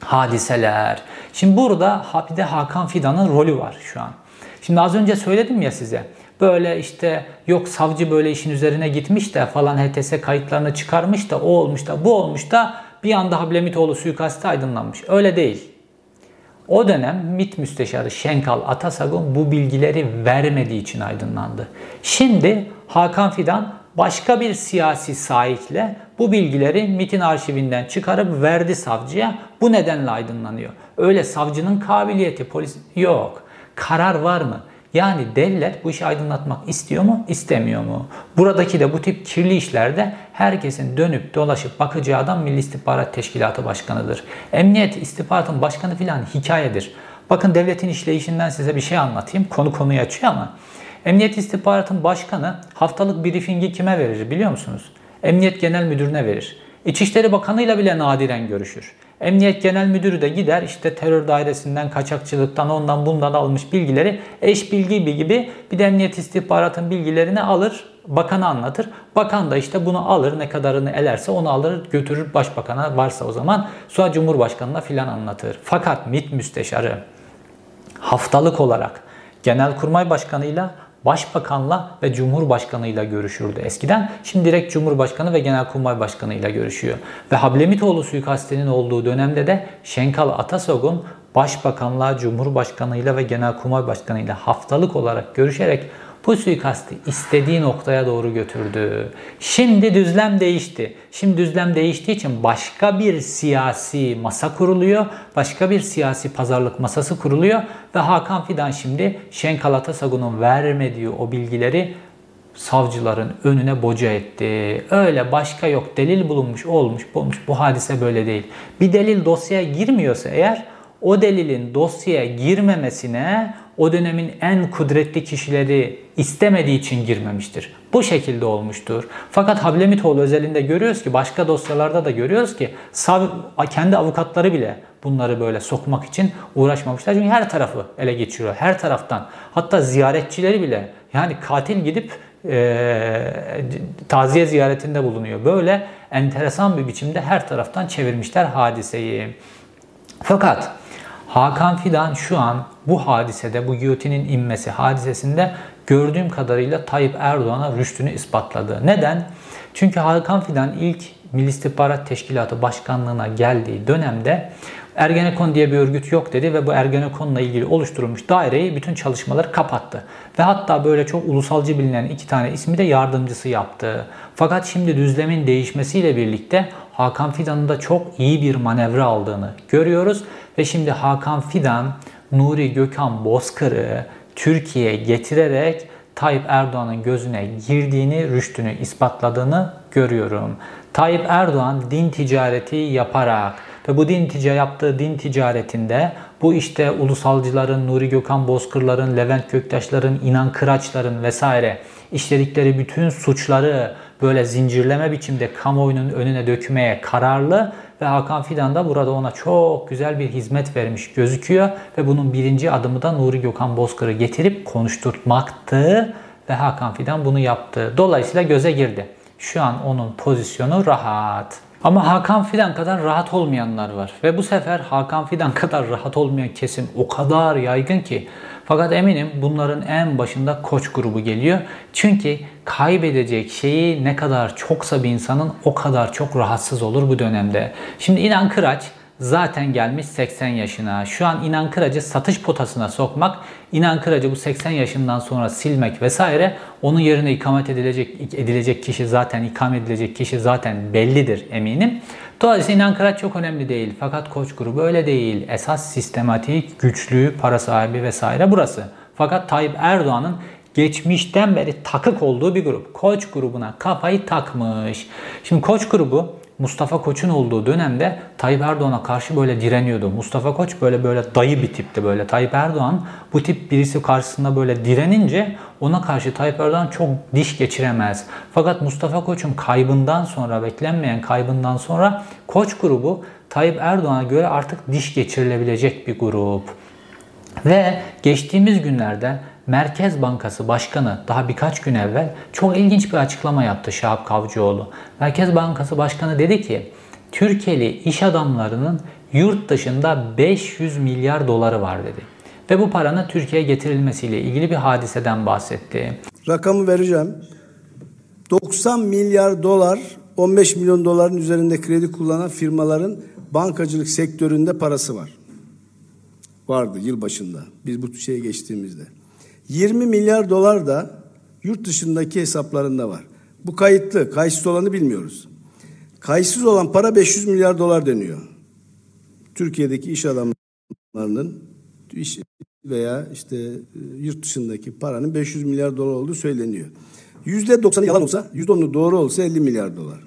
hadiseler. Şimdi burada bir de Hakan Fidan'ın rolü var şu an. Şimdi az önce söyledim ya size böyle işte yok savcı böyle işin üzerine gitmiş de falan HTS kayıtlarını çıkarmış da o olmuş da bu olmuş da bir anda Hablemitoğlu suikastı aydınlanmış. Öyle değil. O dönem MİT Müsteşarı Şenkal Atasagun bu bilgileri vermediği için aydınlandı. Şimdi Hakan Fidan başka bir siyasi sahikle bu bilgileri MIT'in arşivinden çıkarıp verdi savcıya. Bu nedenle aydınlanıyor. Öyle savcının kabiliyeti polis yok. Karar var mı? Yani devlet bu işi aydınlatmak istiyor mu, istemiyor mu? Buradaki de bu tip kirli işlerde herkesin dönüp dolaşıp bakacağı adam Milli İstihbarat Teşkilatı Başkanı'dır. Emniyet istihbaratın başkanı filan hikayedir. Bakın devletin işleyişinden size bir şey anlatayım. Konu konuyu açıyor ama. Emniyet istihbaratın başkanı haftalık briefingi kime verir biliyor musunuz? Emniyet Genel Müdürüne verir. İçişleri Bakanı ile bile nadiren görüşür. Emniyet Genel Müdürü de gider işte terör dairesinden, kaçakçılıktan, ondan bundan almış bilgileri eş bilgi gibi bir de emniyet istihbaratın bilgilerini alır, bakana anlatır. Bakan da işte bunu alır, ne kadarını elerse onu alır, götürür başbakana varsa o zaman sonra Cumhurbaşkanı'na filan anlatır. Fakat MİT müsteşarı haftalık olarak Genelkurmay Başkanı'yla Başbakanla ve Cumhurbaşkanıyla görüşürdü eskiden. Şimdi direkt Cumhurbaşkanı ve Genelkurmay Başkanı ile görüşüyor. Ve Hablemitoğlu suikastinin olduğu dönemde de Şenkal Atasogun Başbakanla, Cumhurbaşkanıyla ve Genelkurmay Başkanıyla haftalık olarak görüşerek Bu suikastı istediği noktaya doğru götürdü. Şimdi düzlem değişti. Şimdi düzlem değiştiği için başka bir siyasi masa kuruluyor. Başka bir siyasi pazarlık masası kuruluyor. Ve Hakan Fidan şimdi Şenk Alatasagun'un vermediği o bilgileri savcıların önüne boca etti. Öyle başka yok. Delil bulunmuş, olmuş, bulmuş. Bu hadise böyle değil. Bir delil dosyaya girmiyorsa eğer o delilin dosyaya girmemesine o dönemin en kudretli kişileri istemediği için girmemiştir. Bu şekilde olmuştur. Fakat Hablemitoğlu özelinde görüyoruz ki başka dosyalarda da görüyoruz ki kendi avukatları bile bunları böyle sokmak için uğraşmamışlar. Çünkü her tarafı ele geçiriyor. Her taraftan. Hatta ziyaretçileri bile yani katil gidip e, taziye ziyaretinde bulunuyor. Böyle enteresan bir biçimde her taraftan çevirmişler hadiseyi. Fakat Hakan Fidan şu an bu hadisede, bu giyotinin inmesi hadisesinde gördüğüm kadarıyla Tayyip Erdoğan'a rüştünü ispatladı. Neden? Çünkü Hakan Fidan ilk Milli İstihbarat Teşkilatı Başkanlığına geldiği dönemde Ergenekon diye bir örgüt yok dedi ve bu Ergenekon'la ilgili oluşturulmuş daireyi bütün çalışmaları kapattı. Ve hatta böyle çok ulusalcı bilinen iki tane ismi de yardımcısı yaptı. Fakat şimdi düzlemin değişmesiyle birlikte Hakan Fidan'ın da çok iyi bir manevra aldığını görüyoruz. Ve şimdi Hakan Fidan, Nuri Gökhan Bozkır'ı Türkiye'ye getirerek Tayyip Erdoğan'ın gözüne girdiğini, rüştünü ispatladığını görüyorum. Tayyip Erdoğan din ticareti yaparak ve bu din tica yaptığı din ticaretinde bu işte ulusalcıların, Nuri Gökhan Bozkırların, Levent Göktaşların, İnan Kıraçların vesaire işledikleri bütün suçları böyle zincirleme biçimde kamuoyunun önüne dökmeye kararlı ve Hakan Fidan da burada ona çok güzel bir hizmet vermiş gözüküyor ve bunun birinci adımı da Nuri Gökhan Bozkır'ı getirip konuşturtmaktı ve Hakan Fidan bunu yaptı. Dolayısıyla göze girdi. Şu an onun pozisyonu rahat. Ama Hakan Fidan kadar rahat olmayanlar var. Ve bu sefer Hakan Fidan kadar rahat olmayan kesim o kadar yaygın ki. Fakat eminim bunların en başında koç grubu geliyor. Çünkü kaybedecek şeyi ne kadar çoksa bir insanın o kadar çok rahatsız olur bu dönemde. Şimdi İnan Kıraç zaten gelmiş 80 yaşına. Şu an İnan Kıracı satış potasına sokmak, İnan Kıracı bu 80 yaşından sonra silmek vesaire onun yerine ikamet edilecek edilecek kişi zaten ikamet edilecek kişi zaten bellidir eminim. Dolayısıyla İnan Kıraç çok önemli değil. Fakat Koç grubu öyle değil. Esas sistematik, güçlü, para sahibi vesaire burası. Fakat Tayyip Erdoğan'ın geçmişten beri takık olduğu bir grup. Koç grubuna kafayı takmış. Şimdi Koç grubu Mustafa Koç'un olduğu dönemde Tayyip Erdoğan'a karşı böyle direniyordu. Mustafa Koç böyle böyle dayı bir tipti böyle. Tayyip Erdoğan bu tip birisi karşısında böyle direnince ona karşı Tayyip Erdoğan çok diş geçiremez. Fakat Mustafa Koç'un kaybından sonra, beklenmeyen kaybından sonra Koç grubu Tayyip Erdoğan'a göre artık diş geçirilebilecek bir grup. Ve geçtiğimiz günlerde Merkez Bankası Başkanı daha birkaç gün evvel çok ilginç bir açıklama yaptı Şahap Kavcıoğlu. Merkez Bankası Başkanı dedi ki Türkiye'li iş adamlarının yurt dışında 500 milyar doları var dedi. Ve bu paranın Türkiye'ye getirilmesiyle ilgili bir hadiseden bahsetti. Rakamı vereceğim. 90 milyar dolar 15 milyon doların üzerinde kredi kullanan firmaların bankacılık sektöründe parası var. Vardı yıl başında. Biz bu şeye geçtiğimizde. 20 milyar dolar da yurt dışındaki hesaplarında var. Bu kayıtlı. Kayıtsız olanı bilmiyoruz. Kayıtsız olan para 500 milyar dolar deniyor. Türkiye'deki iş adamlarının iş veya işte e, yurt dışındaki paranın 500 milyar dolar olduğu söyleniyor. Yüzde 90'ı yalan olsa, yüzde 10'u doğru olsa 50 milyar dolar.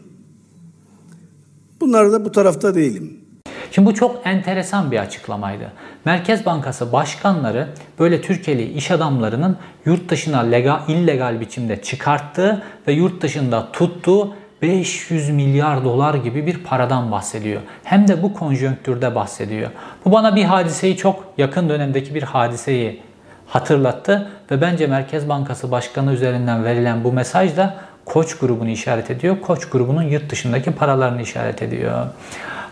Bunlar da bu tarafta değilim. Şimdi bu çok enteresan bir açıklamaydı. Merkez Bankası başkanları böyle Türkiye'li iş adamlarının yurt dışına legal, illegal biçimde çıkarttığı ve yurt dışında tuttuğu 500 milyar dolar gibi bir paradan bahsediyor. Hem de bu konjonktürde bahsediyor. Bu bana bir hadiseyi çok yakın dönemdeki bir hadiseyi hatırlattı ve bence Merkez Bankası Başkanı üzerinden verilen bu mesaj da Koç grubunu işaret ediyor. Koç grubunun yurt dışındaki paralarını işaret ediyor.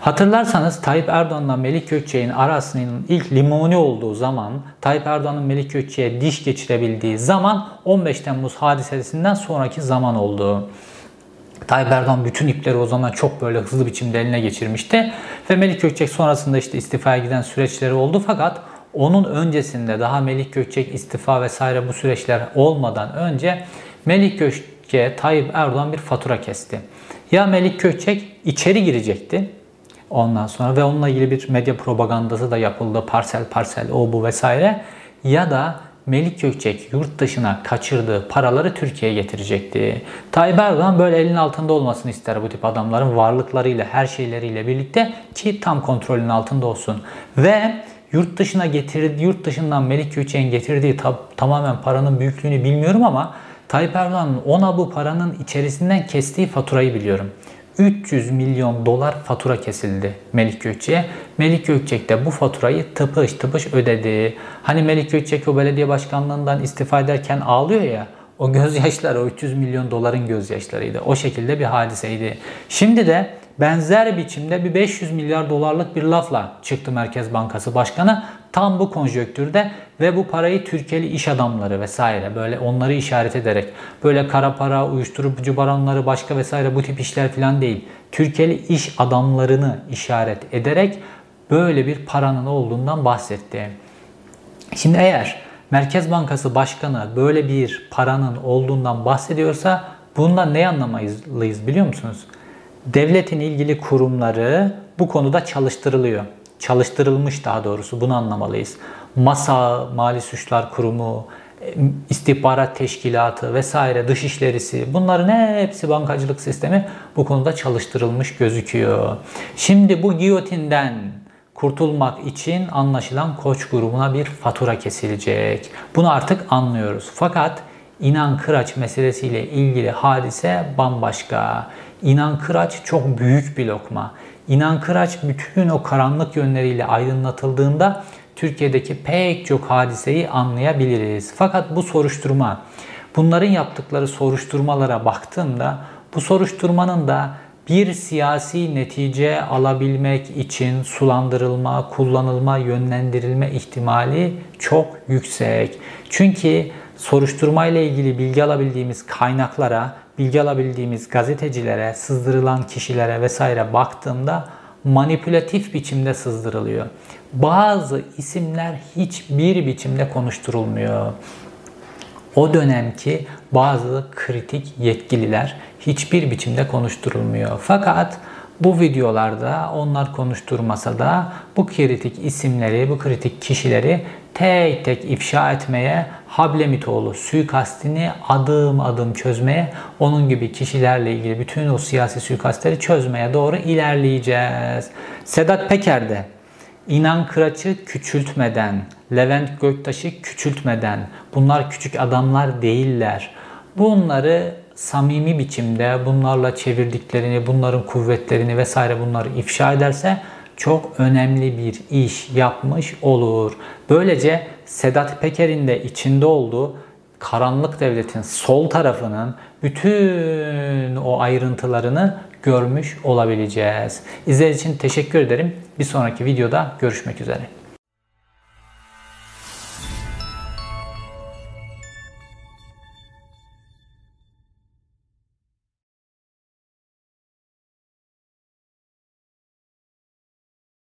Hatırlarsanız Tayyip Erdoğan'la Melik Gökçek'in arasının ilk limoni olduğu zaman, Tayyip Erdoğan'ın Melik Gökçek'e diş geçirebildiği zaman 15 Temmuz hadisesinden sonraki zaman oldu. Tayyip Erdoğan bütün ipleri o zaman çok böyle hızlı biçimde eline geçirmişti. Ve Melik Gökçek sonrasında işte istifaya giden süreçleri oldu fakat onun öncesinde daha Melik Gökçek istifa vesaire bu süreçler olmadan önce Melik Gökçek'e Tayyip Erdoğan bir fatura kesti. Ya Melik Gökçek içeri girecekti ondan sonra ve onunla ilgili bir medya propagandası da yapıldı parsel parsel o bu vesaire ya da Melik Gökçek yurt dışına kaçırdığı paraları Türkiye'ye getirecekti. Tayyip Erdoğan böyle elin altında olmasını ister bu tip adamların varlıklarıyla, her şeyleriyle birlikte ki tam kontrolün altında olsun. Ve yurt dışına getirdi, yurt dışından Melik Gökçek'in getirdiği tab- tamamen paranın büyüklüğünü bilmiyorum ama Tayyip Erdoğan'ın ona bu paranın içerisinden kestiği faturayı biliyorum. 300 milyon dolar fatura kesildi Melik Gökçek'e. Melik Gökçek de bu faturayı tıpış tıpış ödedi. Hani Melik Gökçek o belediye başkanlığından istifa ederken ağlıyor ya. O gözyaşları o 300 milyon doların gözyaşlarıydı. O şekilde bir hadiseydi. Şimdi de benzer biçimde bir 500 milyar dolarlık bir lafla çıktı Merkez Bankası Başkanı. Tam bu konjöktürde ve bu parayı Türkiye'li iş adamları vesaire böyle onları işaret ederek böyle kara para, uyuşturucu baronları başka vesaire bu tip işler falan değil. Türkiye'li iş adamlarını işaret ederek böyle bir paranın olduğundan bahsetti. Şimdi eğer Merkez Bankası Başkanı böyle bir paranın olduğundan bahsediyorsa bundan ne anlamalıyız biliyor musunuz? Devletin ilgili kurumları bu konuda çalıştırılıyor. Çalıştırılmış daha doğrusu bunu anlamalıyız. MASA, Mali Suçlar Kurumu, istihbarat teşkilatı vesaire dış işlerisi bunların hepsi bankacılık sistemi bu konuda çalıştırılmış gözüküyor. Şimdi bu giyotinden kurtulmak için anlaşılan koç grubuna bir fatura kesilecek. Bunu artık anlıyoruz. Fakat İnan Kıraç meselesiyle ilgili hadise bambaşka. İnan Kıraç çok büyük bir lokma. İnan Kıraç bütün o karanlık yönleriyle aydınlatıldığında Türkiye'deki pek çok hadiseyi anlayabiliriz. Fakat bu soruşturma, bunların yaptıkları soruşturmalara baktığımda bu soruşturmanın da bir siyasi netice alabilmek için sulandırılma, kullanılma, yönlendirilme ihtimali çok yüksek. Çünkü soruşturma ile ilgili bilgi alabildiğimiz kaynaklara, bilgi alabildiğimiz gazetecilere, sızdırılan kişilere vesaire baktığımda manipülatif biçimde sızdırılıyor. Bazı isimler hiçbir biçimde konuşturulmuyor. O dönemki bazı kritik yetkililer hiçbir biçimde konuşturulmuyor. Fakat bu videolarda onlar konuşturmasa da bu kritik isimleri, bu kritik kişileri tek tek ifşa etmeye, Hablemitoğlu suikastini adım adım çözmeye, onun gibi kişilerle ilgili bütün o siyasi suikastleri çözmeye doğru ilerleyeceğiz. Sedat Peker de İnan Kıraç'ı küçültmeden, Levent Göktaş'ı küçültmeden, bunlar küçük adamlar değiller. Bunları samimi biçimde bunlarla çevirdiklerini, bunların kuvvetlerini vesaire bunları ifşa ederse çok önemli bir iş yapmış olur. Böylece Sedat Peker'in de içinde olduğu karanlık devletin sol tarafının bütün o ayrıntılarını görmüş olabileceğiz. İzlediğiniz için teşekkür ederim. Bir sonraki videoda görüşmek üzere.